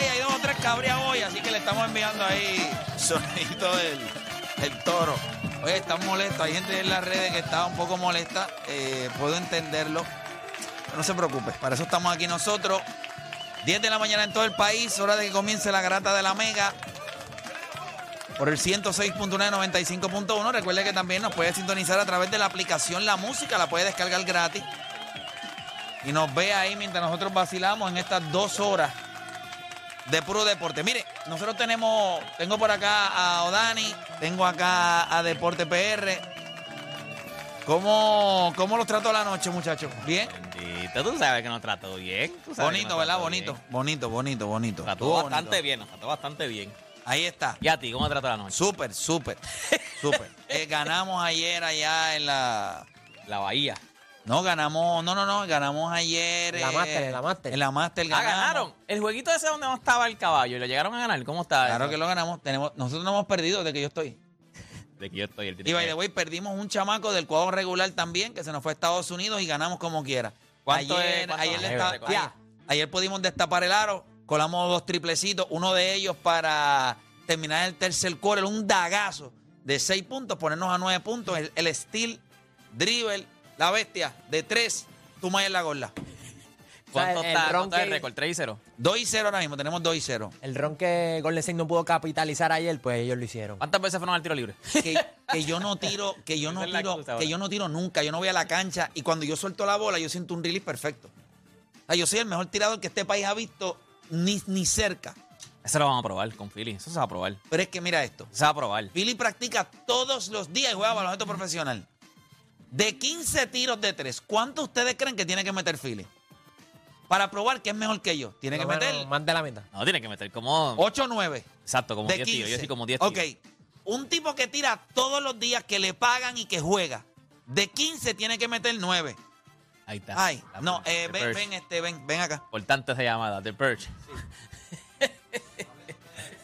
ahí, hay dos o tres cabrías hoy, así que le estamos enviando ahí sonidito del, del toro. Oye, están molestos, hay gente en las redes que está un poco molesta, eh, puedo entenderlo. Pero no se preocupe, para eso estamos aquí nosotros. 10 de la mañana en todo el país, hora de que comience la grata de la Mega. Por el 106.1 95.1. Recuerde que también nos puede sintonizar a través de la aplicación La Música, la puede descargar gratis. Y nos ve ahí mientras nosotros vacilamos en estas dos horas de puro deporte. Mire, nosotros tenemos, tengo por acá a Odani, tengo acá a Deporte PR. ¿Cómo, cómo los trató la noche, muchachos? ¿Bien? Bendito, tú sabes que nos trató bien. tú sabes que Bonito, nos ¿verdad? trató Bonito, bien. bonito, bonito, bonito. Trató Estuvo bastante bonito. bien, nos trató bastante bien. Ahí está. ¿Y a ti, cómo te trató la noche? Súper, súper, súper. Eh, ganamos ayer allá en la... La Bahía. No, ganamos, no, no, no, ganamos ayer. En la eh, Master, en la Master. En la Master Ah, ganamos. ganaron. El jueguito ese donde no estaba el caballo, ¿lo llegaron a ganar? ¿Cómo está? Claro eso? que lo ganamos. Tenemos, nosotros no hemos perdido de que yo estoy. De que yo estoy el Y by the way, perdimos un chamaco del cuadro regular también, que se nos fue a Estados Unidos y ganamos como quiera. ¿Cuánto ayer, es? ¿Cuánto ayer, es? le Ayer, está- recuerda. ayer- ayer pudimos destapar el aro, colamos dos triplecitos, uno de ellos para terminar el tercer quarter, un dagazo de seis puntos, ponernos a nueve puntos, el, el steel, dribble, la bestia, de tres, tú más en la gorda. ¿Cuánto O sea, el está? ron ¿Cuánto es el que- récord? 3 y 0. 2 y 0 ahora mismo, tenemos 2 y 0. El ron que Golden State no pudo capitalizar ayer, pues ellos lo hicieron. ¿Cuántas veces fueron al tiro libre? que, que yo no tiro, que yo no Esa es la tiro, excusa ahora. que yo no tiro nunca, yo no voy a la cancha y cuando yo suelto la bola yo siento un release perfecto. O sea, yo soy el mejor tirador que este país ha visto ni, ni cerca. Eso lo vamos a probar con Philly. Eso se va a probar. Pero es que mira esto. se va a probar. Philly practica todos los días y juega baloncesto profesional. De 15 tiros de 3, ¿cuántos ustedes creen que tiene que meter Philly? Para probar que es mejor que yo. Tiene que meter Más de la mitad. No, tiene que meter como. 8 o 9. Exacto, como de 10 tiros. Yo 15. sí como 10 ok. tiros. Un tipo que tira todos los días, que le pagan y que juega. De 15 tiene que meter 9. Ahí está. Ay, La no, eh, The ven, ven, este, ven, ven acá. Importante esa llamada, The Perch.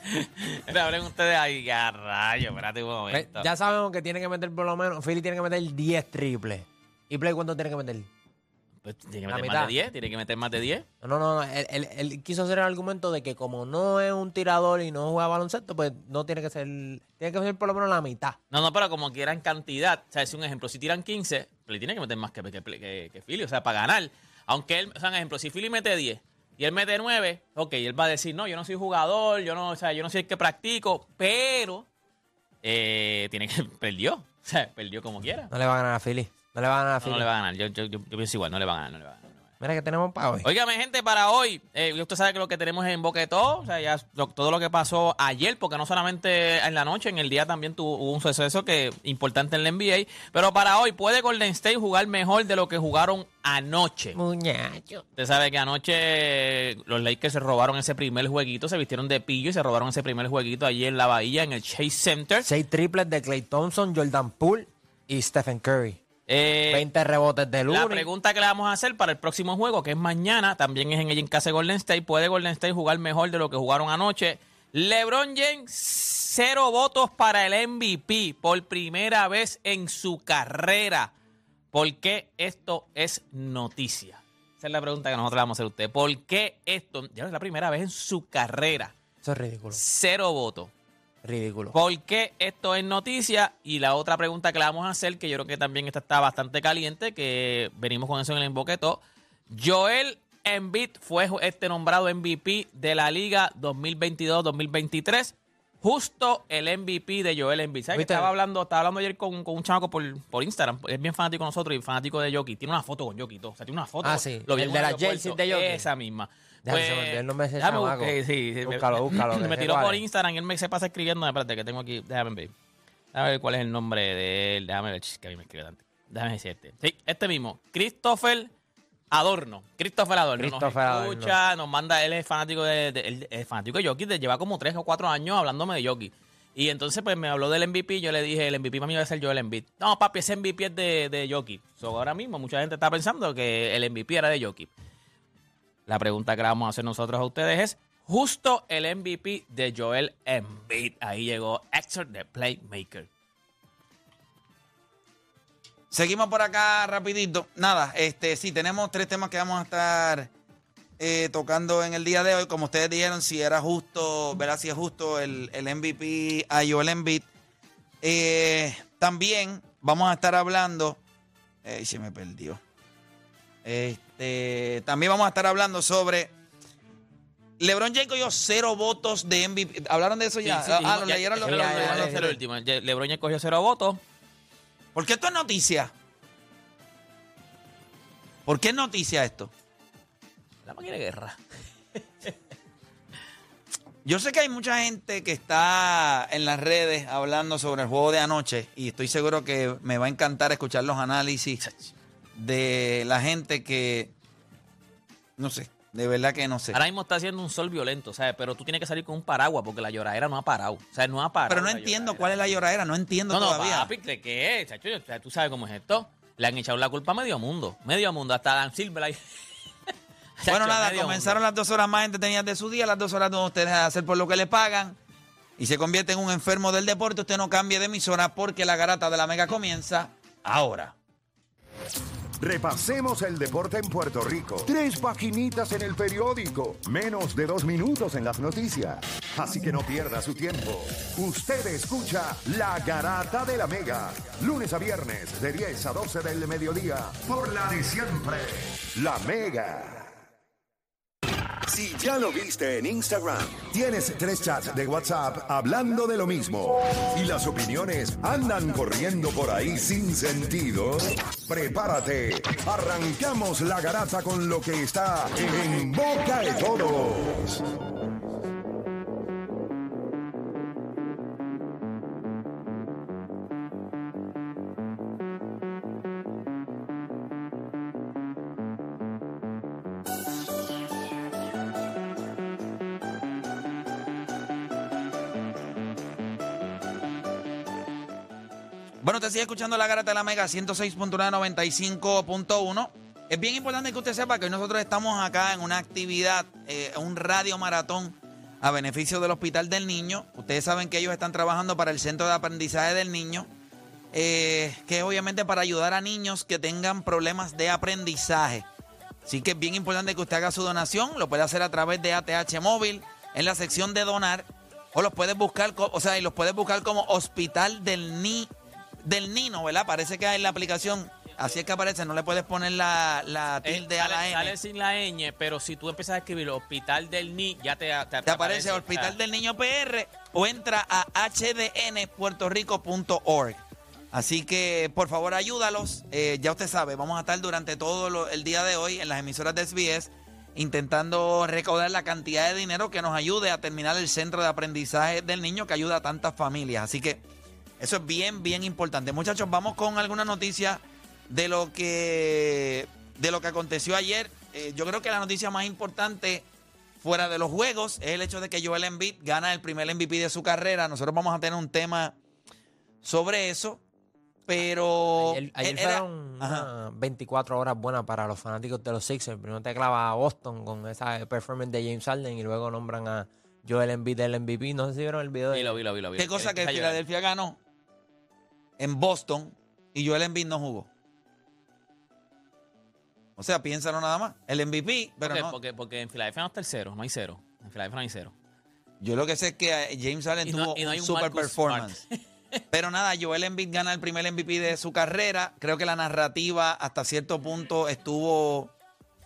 Mira, hablen ustedes ahí, ya rayo, espérate un momento. ya sabemos que tiene que meter por lo menos. Philly tiene que meter 10 triples. ¿Y Play cuánto tiene que meter? Pues tiene que meter más de 10, tiene que meter más de 10. No, no, no. Él, él- él quiso hacer el argumento de que como no es un tirador y no juega baloncesto, pues no tiene que ser. Tiene que ser por lo menos la mitad. No, no, pero como quieran cantidad. O sea, es un ejemplo. Si tiran 15, le tiene que meter más que, que, que, que Philly. O sea, para ganar. Aunque él, o sea, un ejemplo, si Philly mete 10 y él mete 9, ok, él va a decir, no, yo no soy jugador, yo no, o sea, yo no soy el que practico, pero eh, tiene que, perdió. O sea, perdió como quiera. No le va a ganar a Philly. No le va a ganar a No, Philly. no le va a ganar. Yo, yo, yo, yo pienso igual, no le va a ganar, no le va a ganar. Mira que tenemos para hoy. Óigame, gente, para hoy, eh, usted sabe que lo que tenemos en Boquetó, o sea, ya lo- todo lo que pasó ayer, porque no solamente en la noche, en el día también tuvo hubo un suceso que importante en la NBA, pero para hoy puede Golden State jugar mejor de lo que jugaron anoche. Muñacho. Usted sabe que anoche eh, los Lakers se robaron ese primer jueguito, se vistieron de pillo y se robaron ese primer jueguito allí en la bahía, en el Chase Center. Seis triples de Clay Thompson, Jordan Poole y Stephen Curry. Eh, 20 rebotes de La Looney. pregunta que le vamos a hacer para el próximo juego, que es mañana, también es en el casa de Golden State. ¿Puede Golden State jugar mejor de lo que jugaron anoche? LeBron James, cero votos para el MVP por primera vez en su carrera. ¿Por qué esto es noticia? Esa es la pregunta que nosotros le vamos a hacer a usted. ¿Por qué esto? Ya es la primera vez en su carrera. Eso es ridículo. Cero votos. Ridículo. ¿Por qué esto es noticia? Y la otra pregunta que le vamos a hacer, que yo creo que también esta está bastante caliente, que venimos con eso en el emboqueto. Joel Embiid fue este nombrado MVP de la liga 2022-2023. Justo el MVP de Joel Embiid. ¿Sabes estaba hablando, estaba hablando ayer con, con un chamaco por, por Instagram? Es bien fanático de nosotros y fanático de Jockey. Tiene una foto con todo. O sea, tiene una foto. Ah, sí. Lo El de un la aeropuerto. jersey de. Esa misma. Déjame, se me el nombre ese déjame chamaco. buscar, sí, sí, Búscalo, búscalo, Me tiró por. Instagram y él me se pasa escribiendo. Espérate, que tengo aquí. Déjame ver. Déjame ver cuál es el nombre de él. Déjame ver. Que a mí me escribe tanto. Déjame decir este. Sí, este mismo. Christopher Adorno. Christopher Adorno. Christopher nos Adorno. escucha, nos manda. Él es fanático de. de- él es fanático de de- Lleva como tres o cuatro años hablándome de Jockey. Y entonces, pues me habló del MVP. Yo le dije, el MVP para mí va a ser Joel Embiid. No, papi, ese MVP es de, de Jockey. So, ahora mismo, mucha gente está pensando que el MVP era de Jockey. La pregunta que vamos a hacer nosotros a ustedes es: justo el MVP de Joel Embiid. Ahí llegó Héctor de Playmaker. Seguimos por acá rapidito. Nada, este, sí, tenemos tres temas que vamos a estar eh, tocando en el día de hoy, como ustedes dijeron, si era justo, ¿verdad? Si es justo el, el MVP a Joel Embiid. Eh, también vamos a estar hablando. Eh, se me perdió. Este, también vamos a estar hablando sobre. LeBron James cogió cero votos de MVP. ¿Hablaron de eso ya? Sí, sí, ah, lo leyeron los LeBron ya cogió cero votos. ¿Por qué esto es noticia? ¿Por qué es noticia esto? La máquina de guerra. Yo sé que hay mucha gente que está en las redes hablando sobre el juego de anoche y estoy seguro que me va a encantar escuchar los análisis de la gente que, no sé, de verdad que no sé. Ahora mismo está haciendo un sol violento, ¿sabes? Pero tú tienes que salir con un paraguas porque la lloradera no ha parado. O sea, no ha parado. Pero no entiendo lloradera. cuál es la lloradera, no entiendo No, no, todavía. papi, ¿de qué es? Chacho, tú sabes cómo es esto. Le han echado la culpa a medio mundo. Medio mundo, hasta Dan Silver ahí. bueno, nada, comenzaron mundo. las dos horas más entretenidas de su día, las dos horas donde usted deja de hacer por lo que le pagan y se convierte en un enfermo del deporte. Usted no cambie de emisora porque la garata de la mega comienza ahora. Repasemos el deporte en Puerto Rico. Tres paginitas en el periódico. Menos de dos minutos en las noticias. Así que no pierda su tiempo. Usted escucha La Garata de la Mega. Lunes a viernes de 10 a 12 del mediodía. Por la de siempre. La Mega. Si ya lo viste en Instagram, tienes tres chats de WhatsApp hablando de lo mismo y las opiniones andan corriendo por ahí sin sentido, prepárate. Arrancamos la garata con lo que está en boca de todos. Sigue escuchando la garata de la Mega 106.995.1. Es bien importante que usted sepa que nosotros estamos acá en una actividad, eh, un radio maratón a beneficio del Hospital del Niño. Ustedes saben que ellos están trabajando para el Centro de Aprendizaje del Niño, eh, que es obviamente para ayudar a niños que tengan problemas de aprendizaje. Así que es bien importante que usted haga su donación. Lo puede hacer a través de ATH Móvil en la sección de donar. O los puedes buscar, o sea, y los puedes buscar como Hospital del Ni, del Nino, ¿verdad? Parece que en la aplicación, así es que aparece, no le puedes poner la, la Eh, tilde a la N. sale sin la ñ, pero si tú empiezas a escribir Hospital del Ni, ya te, te, Te aparece Hospital sea, del Niño PR o entra a hdnpuertorico.org. Así que por favor ayúdalos. Eh, ya usted sabe, vamos a estar durante todo lo- el día de hoy en las emisoras de SBS intentando recaudar la cantidad de dinero que nos ayude a terminar el centro de aprendizaje del niño que ayuda a tantas familias. Así que eso es bien, bien importante. Muchachos, vamos con alguna noticia de lo que, de lo que aconteció ayer. Eh, yo creo que la noticia más importante fuera de los juegos es el hecho de que Joel Embiid gana el primer MVP de su carrera. Nosotros vamos a tener un tema sobre eso, pero Ayer, ayer era- fueron Ajá. unas 24 horas buenas para los fanáticos de los Sixers. Primero te clava a Boston con esa performance de James Harden y luego nombran a Joel Embiid del MVP. No sé si vieron el video de lo, vi lo, vi lo, vi. ¿Qué cosa que. Filadelfia ganó en Boston y Joel Embiid no jugó? O sea, piénsalo nada más. El MVP, pero no. porque, porque en Filadelfia no está el cero, no hay cero. En Filadelfia no hay cero. Yo lo que sé es que eh, James no- tuvo no un super Marcus performance. Pero nada, Joel Embiid gana el primer MVP de su carrera. Creo que la narrativa hasta cierto punto estuvo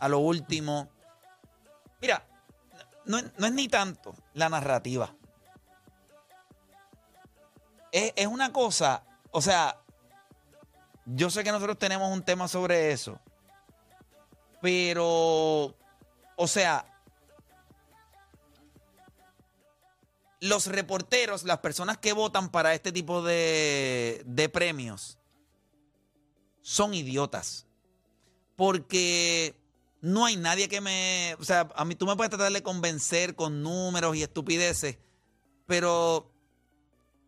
a lo último. Mira, no, es- no es ni tanto la narrativa. Es, es una cosa, o sea, yo sé que nosotros tenemos un tema sobre eso. Pero, o sea, los reporteros, las personas que votan para este tipo de, de premios, son idiotas. Porque no hay nadie que me... O sea, a mí tú me puedes tratar de convencer con números y estupideces, pero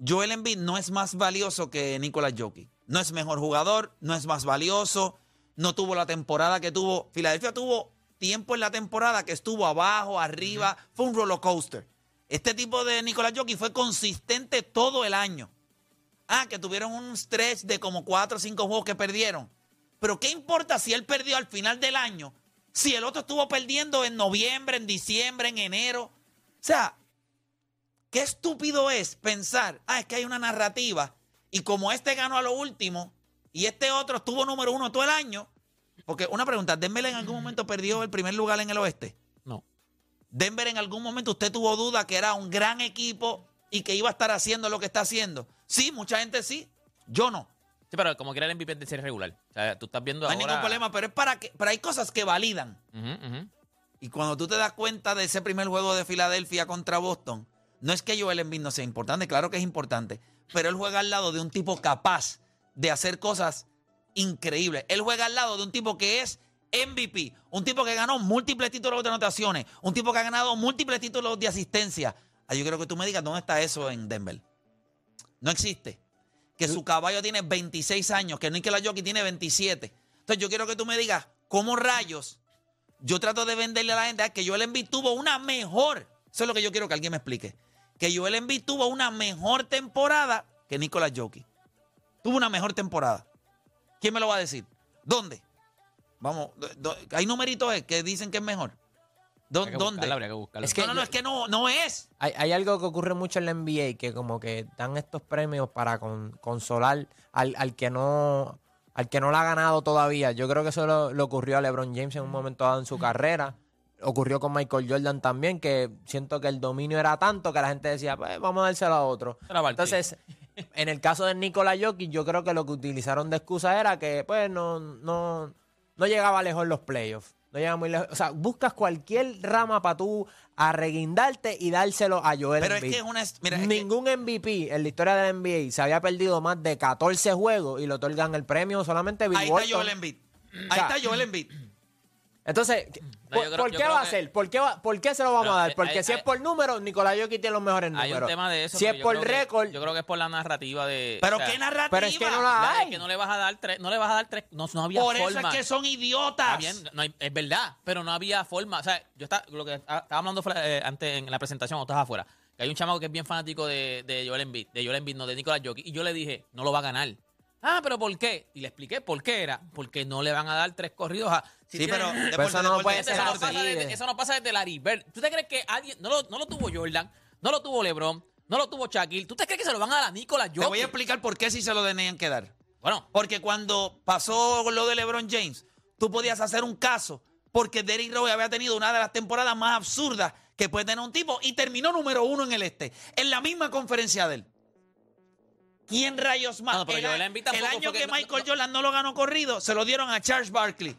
Joel Embiid no es más valioso que Nicolás Jokic. No es mejor jugador, no es más valioso, no tuvo la temporada que tuvo. Filadelfia tuvo tiempo en la temporada que estuvo abajo, arriba, fue un roller coaster. Este tipo de Nicolás Jokic fue consistente todo el año. Ah, que tuvieron un stretch de como cuatro o cinco juegos que perdieron. Pero ¿qué importa si él perdió al final del año? Si el otro estuvo perdiendo en noviembre, en diciembre, en enero. O sea, qué estúpido es pensar, ah, es que hay una narrativa y como este ganó a lo último y este otro estuvo número uno todo el año, porque una pregunta, ¿Denver en algún momento perdió el primer lugar en el oeste? No. Denver en algún momento usted tuvo duda que era un gran equipo y que iba a estar haciendo lo que está haciendo. Sí, mucha gente sí, yo no. Sí, pero como quiera el MVP de serie regular. O sea, tú estás viendo No hay ningún problema, pero es para que, pero hay cosas que validan. Y cuando tú te das cuenta de ese primer juego de Filadelfia contra Boston, no es que Joel Embiid no sea importante, claro que es importante, pero él juega al lado de un tipo capaz de hacer cosas increíbles. Él juega al lado de un tipo que es MVP, un tipo que ganó múltiples títulos de anotaciones, un tipo que ha ganado múltiples títulos de asistencia. Ah, yo quiero que tú me digas dónde está eso en Denver. No existe. Que su caballo tiene 26 años, que Nikola Jokic tiene 27. Entonces yo quiero que tú me digas cómo rayos yo trato de venderle a la gente ah, que Joel Embiid tuvo una mejor. Eso es lo que yo quiero que alguien me explique. Que Joel Embiid tuvo una mejor temporada que Nikola Jokic. Tuvo una mejor temporada. ¿Quién me lo va a decir? ¿Dónde? Vamos, do- do- hay numeritos que dicen que es mejor. ¿Dó- Habría que ¿Dónde? buscarla, que. Es que- no, no, no, es que no, no es. Hay, hay algo que ocurre mucho en la NBA que como que dan estos premios para con- consolar al, al que no al que no la ha ganado todavía. Yo creo que eso lo, le ocurrió a LeBron James en un momento dado en su carrera. Ocurrió con Michael Jordan también, que siento que el dominio era tanto que la gente decía, pues vamos a dárselo a otro. Entonces, en el caso de Nikola Jokic, yo creo que lo que utilizaron de excusa era que pues no, no, no llegaba lejos en los playoffs. No llegaba muy lejos. O sea, buscas cualquier rama para tú arreguindarte y dárselo a Joel Pero es que es una. Mira, es que- Ningún MVP en la historia de la NBA se había perdido más de 14 juegos y le otorgan el premio solamente Bill ahí está. Joel Embiid. Ahí O sea, está Joel Embiid. Entonces, No, ¿por, creo- por qué va a ser? ¿Por qué, va- ¿Por qué se lo vamos Pero a dar? Porque hay- si es por números, Nicolás Jokic tiene los mejores números. Hay un tema de eso. Si es por récord, yo creo que es por la narrativa de. Pero o sea, qué narrativa. pero es que no la la de hay. que no le vas a dar tres. No le vas a dar tres. No, no había Por eso forma. es que son idiotas. Está bien, no hay- es verdad, pero no había forma. O sea, yo estaba, lo que estaba hablando eh, antes en la presentación, cuando estás afuera, que hay un chamaco que es bien fanático de, de Joel Embiid, de Joel Embiid, no de Nicolás Jokic, y yo le dije, no lo va a ganar. Ah, pero ¿por qué? Y le expliqué por qué era. Porque no le van a dar tres corridos a. si Sí, tiene- pero Pero deporte, eso no deporte, puede eso, ser no así. desde, eso no pasa desde Larry Bird. ¿Tú te crees que alguien. No lo, no lo tuvo Jordan, no lo tuvo LeBron, no lo tuvo Shaquille. ¿Tú te crees que se lo van a dar a Nicolás Jokic? Te voy a explicar por qué sí se lo tenían que dar. Bueno, Porque cuando pasó lo de LeBron James, tú podías hacer un caso porque Derrick Rose había tenido una de las temporadas más absurdas que puede tener un tipo y terminó número uno en el este, en la misma conferencia de él. ¿Quién rayos más? No, pero el, Joel el año que Michael no. Jordan no lo ganó corrido, se lo dieron a Charles Barkley.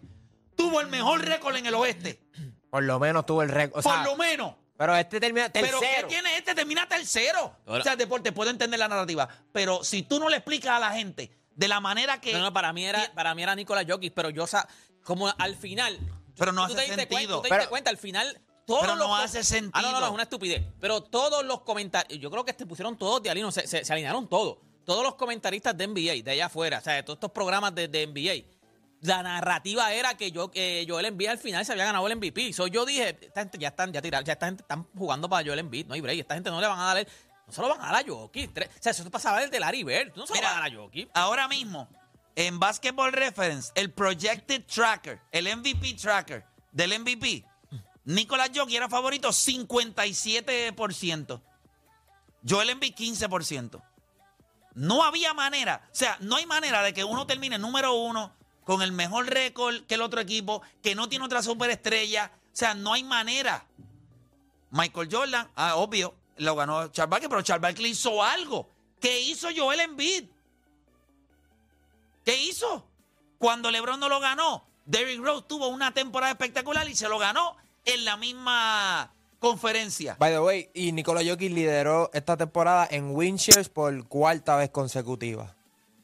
Tuvo el mejor récord en el oeste, por lo menos tuvo el récord. O sea, por lo menos. Pero este termina tercero. Pero ¿qué tiene este? Termina tercero. O sea, deporte, puedo entender la narrativa. Pero si tú no le explicas a la gente de la manera que. no, no, para mí era, para mí era Nicolás Jokic, pero yo, como al final. Pero no hace diste cuenta- sentido. tú te diste Pero- cuenta, al final. Todos Pero no hace Ah, no, sentido. no, no, es una estupidez. Pero todos los comentarios, yo creo que te pusieron todos de alino, se, se- se alinearon todos. Todos los comentaristas de NBA, de allá afuera, o sea, de todos estos programas de, de NBA. La narrativa era que yo, que Joel Embiid al final se había ganado el MVP. So, yo dije, esta gente ya están, ya tiraron, ya esta gente están jugando para Joel Embiid, no hay break. Esta gente no le van a dar, el- no se lo van a dar a Jokic. O sea, eso pasaba desde Larry Bird. No se lo vas a dar a Jokic. Ahora mismo, en Basketball Reference, el Projected Tracker, el MVP Tracker del MVP, Nicolás Jokic era favorito 57%. Joel Embiid 15%. No había manera, o sea, no hay manera de que uno termine número uno con el mejor récord que el otro equipo, que no tiene otra superestrella. O sea, no hay manera. Michael Jordan, ah, obvio, lo ganó Charles Barkley, pero Charles Barkley hizo algo. ¿Qué hizo Joel Embiid? ¿Qué hizo? Cuando LeBron no lo ganó, Derrick Rose tuvo una temporada espectacular y se lo ganó en la misma conferencia. By the way, y Nikola Jokic lideró esta temporada en win shares por cuarta vez consecutiva.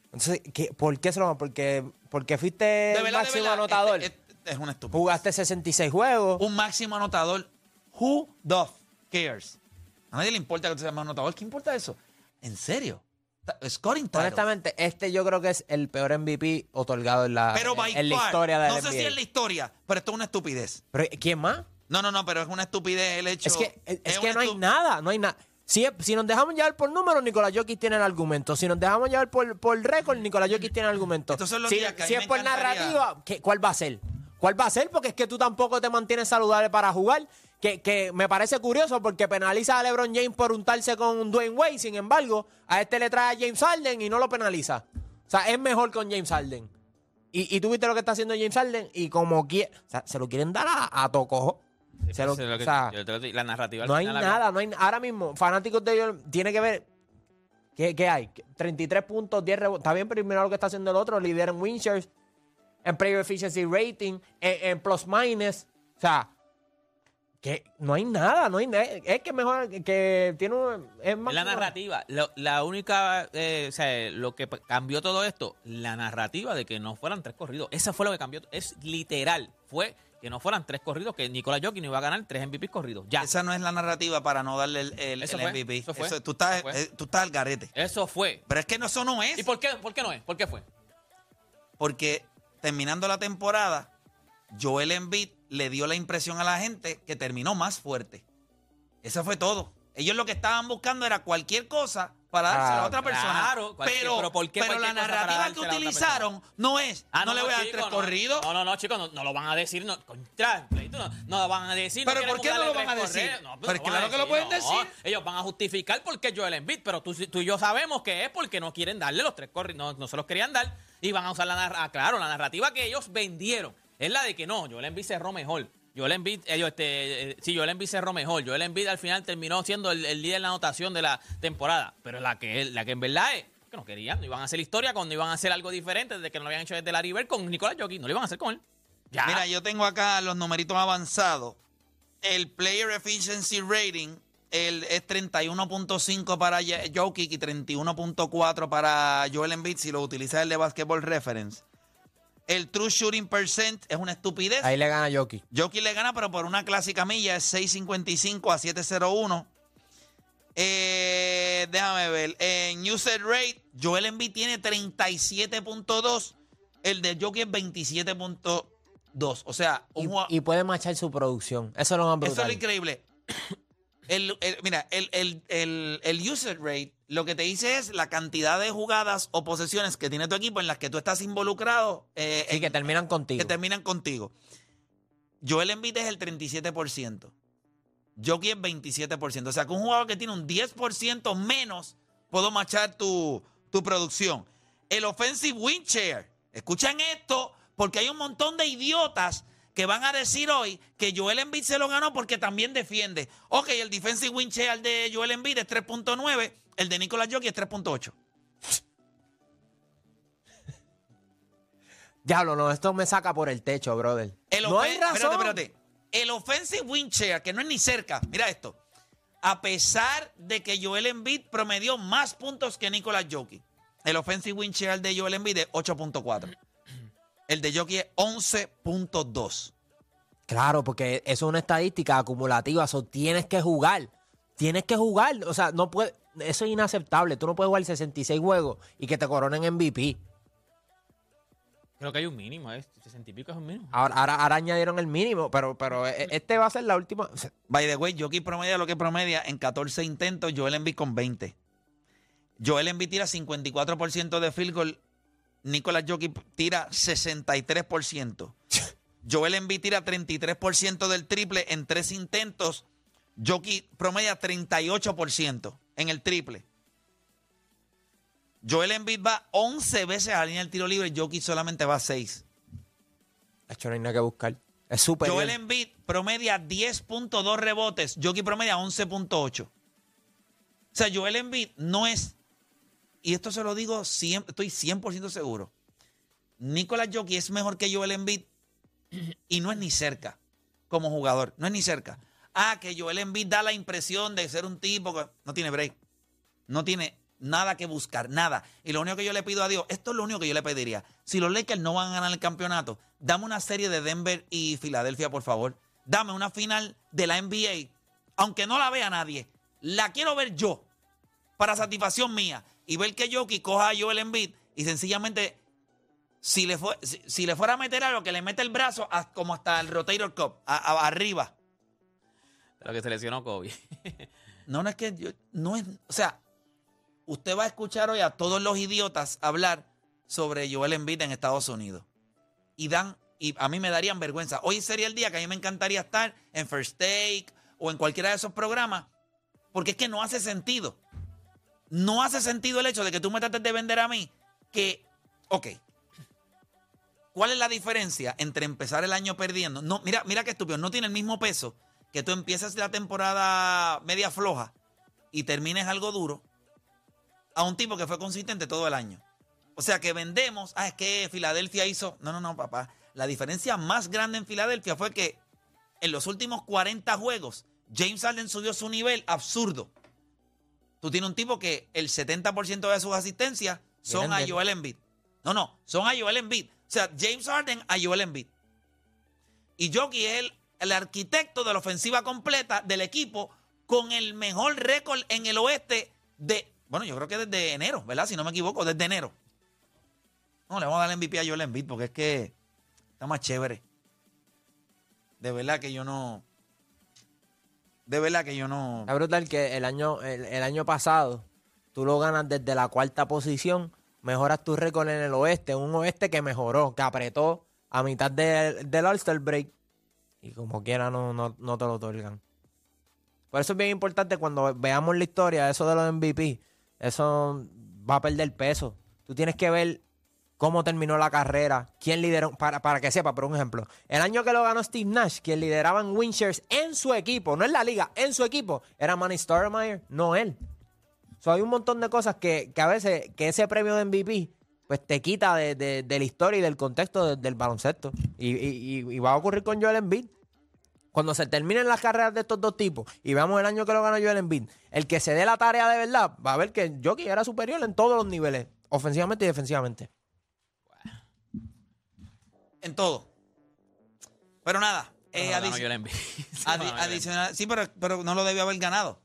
Entonces, ¿qué- ¿por qué se lo Porque, porque fuiste De verdad, máximo anotador. este- este es una estupidez. Jugaste 66 juegos. Un máximo anotador. Who the cares? A nadie le importa que tú seas más anotador. ¿Qué importa eso? ¿En serio? Scoring title. Honestamente, este yo creo que es el peor MVP otorgado en la, Pero en la historia de no la sé NBA. si es la historia, pero esto es una estupidez. Pero, ¿quién más? No, no, no, pero es una estupidez el hecho. Es que, es, es que no hay nada, no hay nada. Si, si nos dejamos llevar por números, Nicolás Jokic tiene el argumento. Si nos dejamos llevar por, por récord, Nicolás Jokic tiene el argumento. Si días es por narrativa, ¿qué- ¿cuál va a ser? ¿Cuál va a ser? Porque es que tú tampoco te mantienes saludable para jugar. Que, que me parece curioso porque penaliza a LeBron James por untarse con Dwayne Wade. Sin embargo, a este le trae a James Harden y no lo penaliza. O sea, es mejor con James Harden. Y, y tú viste lo que está haciendo James Harden y como quiere, o sea, se lo quieren dar a, a Tocojo. Se lo- Eso es lo que- o sea, yo te lo digo, la narrativa no hay nada, no hay ahora mismo fanáticos de ellos tiene que ver ¿qué, qué hay? 33 puntos, 10 rebotes. Está bien, pero mira lo que está haciendo el otro, lidera en win shares, en player efficiency rating, en, en plus minus, o sea, que no hay nada, no hay nada. Es que mejor que tiene un, es más la narrativa. Lo- la única, eh, o sea, lo que cambió todo esto, la narrativa de que no fueran tres corridos. Eso fue lo que cambió. Es literal. Fue que no fueran tres corridos, que Nicolás Jokic no iba a ganar tres MVP corridos. Ya. Esa no es la narrativa para no darle el, el- Eso el fue, MVP. eso fue, Eso- tú, estás, eso fue. eh, tú estás al garete. Eso fue. Pero es que no, eso no es. ¿Y por qué, por qué no es? ¿Por qué fue? Porque terminando la temporada, Joel Embiid le dio la impresión a la gente que terminó más fuerte. Eso fue todo. Ellos lo que estaban buscando era cualquier cosa para dársela a Ah, otra persona. claro, pero, pero ¿por qué pero la narrativa que utilizaron no es, Ah, no, le voy a dar chico, tres no. corridos. No, no, no, chicos, no, no lo van a decir. No, contra, no, no lo van a decir. Pero ¿por qué no lo van a decir? van claro que lo pueden no. decir. Ellos van a justificar por qué Joel Embiid, pero tú, tú y yo sabemos que es porque no quieren darle los tres corridos. No, no se los querían dar y van a usar la narrativa. claro, la narrativa que ellos vendieron es la de que no, Joel Embiid cerró mejor. Joel Embiid, ellos, este, eh, sí, Joel Embiid cerró mejor. Joel Embiid al final terminó siendo el, el líder en la anotación de la temporada. Pero la que, la que en verdad es que no querían, no iban a hacer historia cuando iban a hacer algo diferente desde que no lo habían hecho desde la River con Nicolás Jokic. No lo iban a hacer con él. Mira, yo tengo acá los numeritos avanzados. El Player Efficiency Rating el, es 31.5 para Jokic y 31.4 para Joel Embiid si lo utiliza el de Basketball Reference. El True Shooting Percent es una estupidez. Ahí le gana Jokic. Jokic le gana, pero por una clásica milla es 6.55 a 7.01. Eh, déjame ver. En User Rate, Joel Embiid tiene 37.2. El de Jokic es 27.2. O sea, un Y, y puede machar su producción. Eso es lo más eso es lo increíble. El, el- mira, el, el- el- el user rate lo que te dice es la cantidad de jugadas o posesiones que tiene tu equipo en las que tú estás involucrado. eh, Sí, en- que terminan contigo. que terminan contigo. Joel Embiid es el 37%. Jokic es 27%. O sea, que un jugador que tiene un 10% menos, puedo machar tu, tu producción. El offensive win share. Escuchan esto, porque hay un montón de idiotas que van a decir hoy que Joel Embiid se lo ganó porque también defiende. Ok, el defensive win share de Joel Embiid es 3.9, el de Nicolas Jokic es 3.8. Diablo, no, esto me saca por el techo, brother. El no hay ofen- razón. Espérate, espérate. El offensive win share, que no es ni cerca, mira esto. A pesar de que Joel Embiid promedió más puntos que Nicolas Jokic, el offensive win share de Joel Embiid es 8.4. El de Jokic es 11.2. Claro, porque eso es una estadística acumulativa. Eso tienes que jugar. Tienes que jugar. O sea, no puede. Eso es inaceptable. Tú no puedes jugar 66 juegos y que te coronen MVP. Creo que hay un mínimo, ¿eh? 60 y pico es un mínimo. Ahora, ahora, ahora añadieron el mínimo, pero, pero e- este va a ser la última. By the way, Jokic promedia lo que promedia en 14 intentos, Joel Embiid con 20. Joel Embiid tira 54% de field goal, Nicolas Jokic tira 63%. Joel Embiid tira 33% del triple en tres intentos, Jokic promedia 38% en el triple. Joel Embiid va 11 veces a la línea del tiro libre, Jokic solamente va 6. hecho, no hay nada que buscar. Es súper. Joel Embiid promedia 10.2 rebotes, Jokic promedia 11.8. O sea, Joel Embiid no es, y esto se lo digo, 100 estoy 100% seguro, Nicolás Jokic es mejor que Joel Embiid y no es ni cerca como jugador, no es ni cerca. Ah, que Joel Embiid da la impresión de ser un tipo que no tiene break, no tiene nada que buscar, nada. Y lo único que yo le pido a Dios, esto es lo único que yo le pediría. Si los Lakers no van a ganar el campeonato, dame una serie de Denver y Filadelfia, por favor. Dame una final de la NBA, aunque no la vea nadie. La quiero ver yo, para satisfacción mía. Y ver que Jokic coja a Joel Embiid y sencillamente, si le, si, le fuera a meter algo, que le mete el brazo como hasta el Rotator Cup, arriba. Lo que seleccionó Kobe. No, no es que yo, no es, o sea, usted va a escuchar hoy a todos los idiotas hablar sobre Joel Embiid en Estados Unidos y dan y a mí me darían vergüenza. Hoy sería el día que a mí me encantaría estar en First Take o en cualquiera de esos programas, porque es que no hace sentido. No hace sentido el hecho de que tú me trates de vender a mí que, ok, ¿cuál es la diferencia entre empezar el año perdiendo? No, mira, mira qué estúpido, no tiene el mismo peso que tú empieces la temporada media floja y termines algo duro a un tipo que fue consistente todo el año. O sea, que vendemos, ah, es que Filadelfia hizo, no, no, no, papá. La diferencia más grande en Filadelfia fue que en los últimos 40 juegos, James Harden subió su nivel absurdo. Tú tienes un tipo que el 70% de sus asistencias son a Joel Embiid. No, no, son a Joel Embiid. O sea, James Harden a Joel Embiid. Y Jockey es el, el arquitecto de la ofensiva completa del equipo con el mejor récord en el oeste de, bueno, yo creo que desde enero, ¿verdad? Si no me equivoco, desde enero. No, le vamos a dar MVP a Joel Embiid porque es que está más chévere. De verdad que yo no... De verdad que yo no... Es brutal que el año, el, el año pasado tú lo ganas desde la cuarta posición, mejoras tu récord en el oeste, un oeste que mejoró, que apretó a mitad de- del All-Star Break y como quiera no, no, no te lo otorgan. Por eso es bien importante cuando veamos la historia, eso de los MVP, eso va a perder peso. Tú tienes que ver cómo terminó la carrera, quién lideró, para, para que sepa, por un ejemplo, el año que lo ganó Steve Nash, quien lideraba en Winchers en su equipo, no en la liga, en su equipo, era Manny Stoudemire, no él. So, hay un montón de cosas que, que a veces, que ese premio de MVP, pues te quita de, de- de la historia y del contexto de- del baloncesto. Y, y- y- y va a ocurrir con Joel Embiid. Cuando se terminen las carreras de estos dos tipos y veamos el año que lo ganó Joel Embiid, el que se dé la tarea de verdad va a ver que Jokic era superior en todos los niveles, ofensivamente y defensivamente. En todo. Pero nada. eh, no adi- Embiid. adicional, sí, pero, pero no lo debió haber ganado.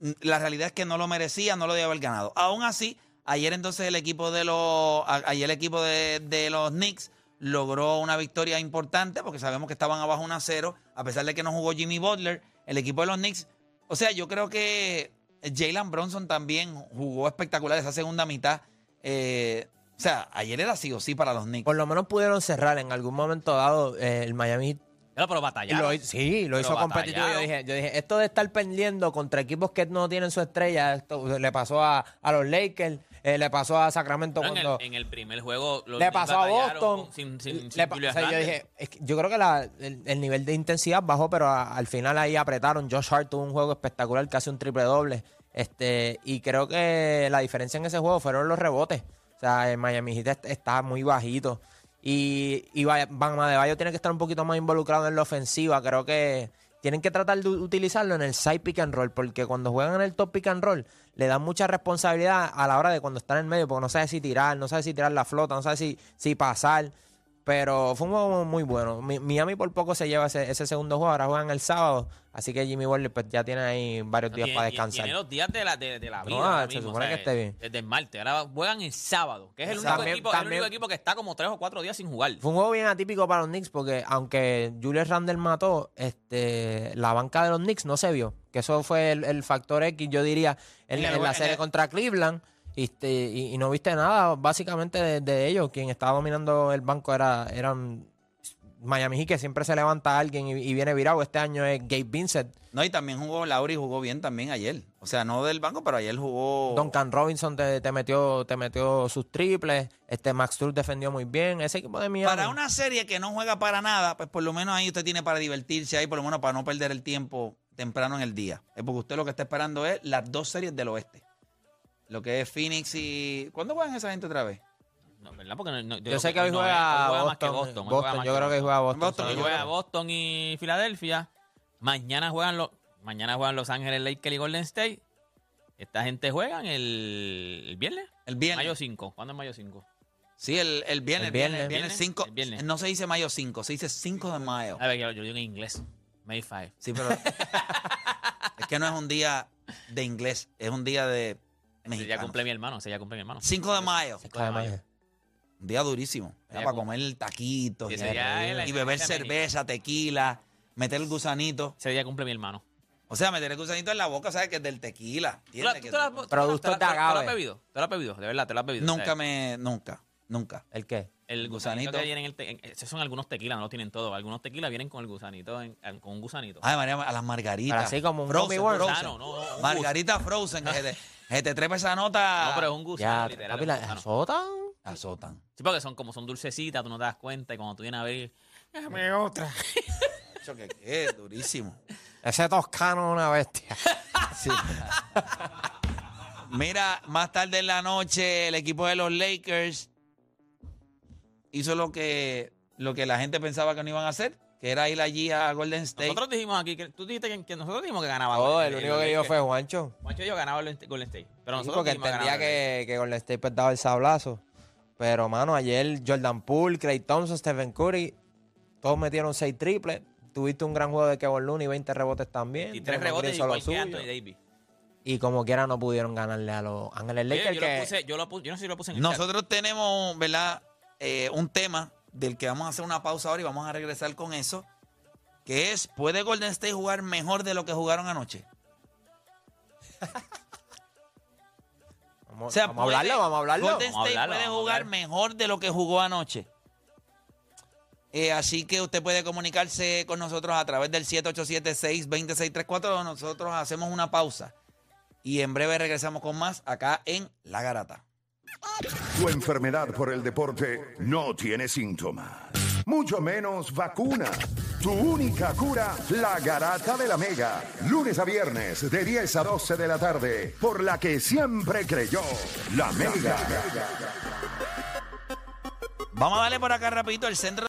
Mm, La realidad es que no lo merecía, no lo debió haber ganado. Aún así, ayer entonces el equipo de los, ayer el equipo de, de los Knicks logró una victoria importante porque sabemos que estaban abajo 1 a 0, a pesar de que no jugó Jimmy Butler, el equipo de los Knicks. O sea, yo creo que Jalen Bronson también jugó espectacular esa segunda mitad. Eh, o sea, ayer era sí o sí para los Knicks. Por lo menos pudieron cerrar en algún momento dado eh, el Miami Heat Pero, pero batallaron. lo, sí, lo Pero hizo competitivo. Yo batallaron. dije, yo dije, esto de estar perdiendo contra equipos que no tienen su estrella, esto le pasó a, a los Lakers, eh, le pasó a Sacramento No, en, cuando el, en el primer juego los le pasó a Boston. con- sin, sin, le sin pa- Julius o sea, yo dije, es que yo creo que la- el, el nivel de intensidad bajó, pero a- al final ahí apretaron. Josh Hart tuvo un juego espectacular, casi un triple doble. Este, y creo que la diferencia en ese juego fueron los rebotes. O sea, el Miami Heat est- está muy bajito. Y, y Ba- Bam Adebayo tiene que estar un poquito más involucrado en la ofensiva. Creo que tienen que tratar de utilizarlo en el side pick and roll, porque cuando juegan en el top pick and roll, le dan mucha responsabilidad a la hora de cuando están en el medio, porque no sabe si tirar, no sabe si tirar la flota, no sabe si, si pasar. Pero fue un juego muy bueno. Mi- Miami por poco se lleva ese, ese segundo juego, ahora juegan el sábado, así que Jimmy Butler pues, ya tiene ahí varios días Tiene- para descansar. Tiene los días de la, de, de la No, vida. ahora se mismo, supone que esté bien. Desde el martes. Ahora juegan el sábado, que es el único, También- equipo, el también- único equipo que está como tres o cuatro días sin jugar. Fue un juego bien atípico para los Knicks porque aunque Julius Randle mató, este, la banca de los Knicks no se vio. Que eso fue el, el factor X, yo diría, en, En el en la serie el- contra Cleveland. Este, y, y no viste nada básicamente de, de ellos. Quien estaba dominando el banco era eran Miami Heat, que siempre se levanta alguien y, y viene virado. Este año es Gabe Vincent. No, y también jugó Lauri, jugó bien también ayer. O sea, no del banco, pero ayer jugó. Duncan Robinson te, te metió, te metió sus triples. Este Max Struz defendió muy bien. Ese equipo de Miami. Para una serie que no juega para nada, pues por lo menos ahí usted tiene para divertirse ahí, por lo menos para no perder el tiempo temprano en el día. Es porque usted lo que está esperando es las dos series del oeste. Lo que es Phoenix y. ¿Cuándo juegan esa gente otra vez? No, ¿verdad? Porque no- no- Yo sé que hoy juega, más que Boston. Boston. Boston, yo creo que juega Boston. Boston, sí. juega Boston y Filadelfia. Mañana juegan los mañana juegan Los Ángeles Lakers y Golden State. Esta gente juega el, el viernes. El viernes. Mayo 5. ¿Cuándo es mayo 5? Sí, el, el viernes. El viernes. el viernes 5. El viernes. No se dice mayo 5, se dice 5 de mayo. A ver, yo, yo digo en inglés. May 5. Sí, pero. es que no es un día de inglés, es un día de Ese ya mexicano. cumple mi hermano. Ese ya cumple mi hermano. 5 de mayo. Cinco de mayo. Un día durísimo. Era para comer taquitos Y y, beber cerveza, tequila, meter el gusanito. Ese día cumple mi hermano. O sea, meter el gusanito en la boca, ¿sabes? Que es del tequila. ¿Tú la- ¿Entiendes? tú Que te la- tú- tú te la- Productos de te la has agave. bebido? ¿Te lo has bebido? De verdad, te lo has bebido. Nunca ¿sabes? me. Nunca. Nunca. ¿El qué? El Gusanito. gusanito, que viene en el te- en- esos son algunos tequilas, no lo tienen todos. Algunos tequilas vienen con el gusanito, en- en- con un gusanito. Ay, María, a las margaritas. Así como un frozen, frozen. Gusano, no, no, un Margarita frozen, se te, trepa esa nota. No, pero es un gusano, Ya, literal. papi, la un gusano. azotan. Azotan. Sí, porque son como son dulcecitas, tú no te das cuenta y cuando tú vienes a ver, déjame otra. Que es durísimo. Ese toscano es una bestia. Sí. Mira, más tarde en la noche, el equipo de los Lakers hizo lo que, lo que la gente pensaba que no iban a hacer, que era ir allí a Golden State. Nosotros dijimos aquí, que, tú dijiste que, que nosotros dijimos que ganaba. Oh, Golden el State, único que dijo fue Juancho. Juancho dijo ganaba Golden Golden State. Pero Sí, nosotros porque entendía que, que Golden State pues daba el sablazo. Pero, mano, ayer Jordan Poole, Clay Thompson, Stephen Curry, todos metieron seis triples. Tuviste un gran juego de Kevin Looney, 20 rebotes también. Y tres rebotes suyo. Anthony Davis. Y como quiera no pudieron ganarle a los Ángeles Lakers. yo, que lo puse, yo, lo puse, yo no sé si lo puse en el chat. Nosotros tenemos, ¿verdad? Eh, un tema del que vamos a hacer una pausa ahora y vamos a regresar con eso, que es, ¿puede Golden State jugar mejor de lo que jugaron anoche? Vamos, O sea, vamos a hablarlo, vamos a hablarlo. Golden State hablarlo, puede jugar mejor de lo que jugó anoche. Eh, así que usted puede comunicarse con nosotros a través del 787-626-342. Nosotros hacemos una pausa y en breve regresamos con más acá en La Garata. Tu enfermedad por el deporte no tiene síntomas, mucho menos vacuna. Tu única cura, la garata de la mega. Lunes a viernes de 10 a 12 de la tarde, por la que siempre creyó, la mega. Vamos a darle por acá rapidito el centro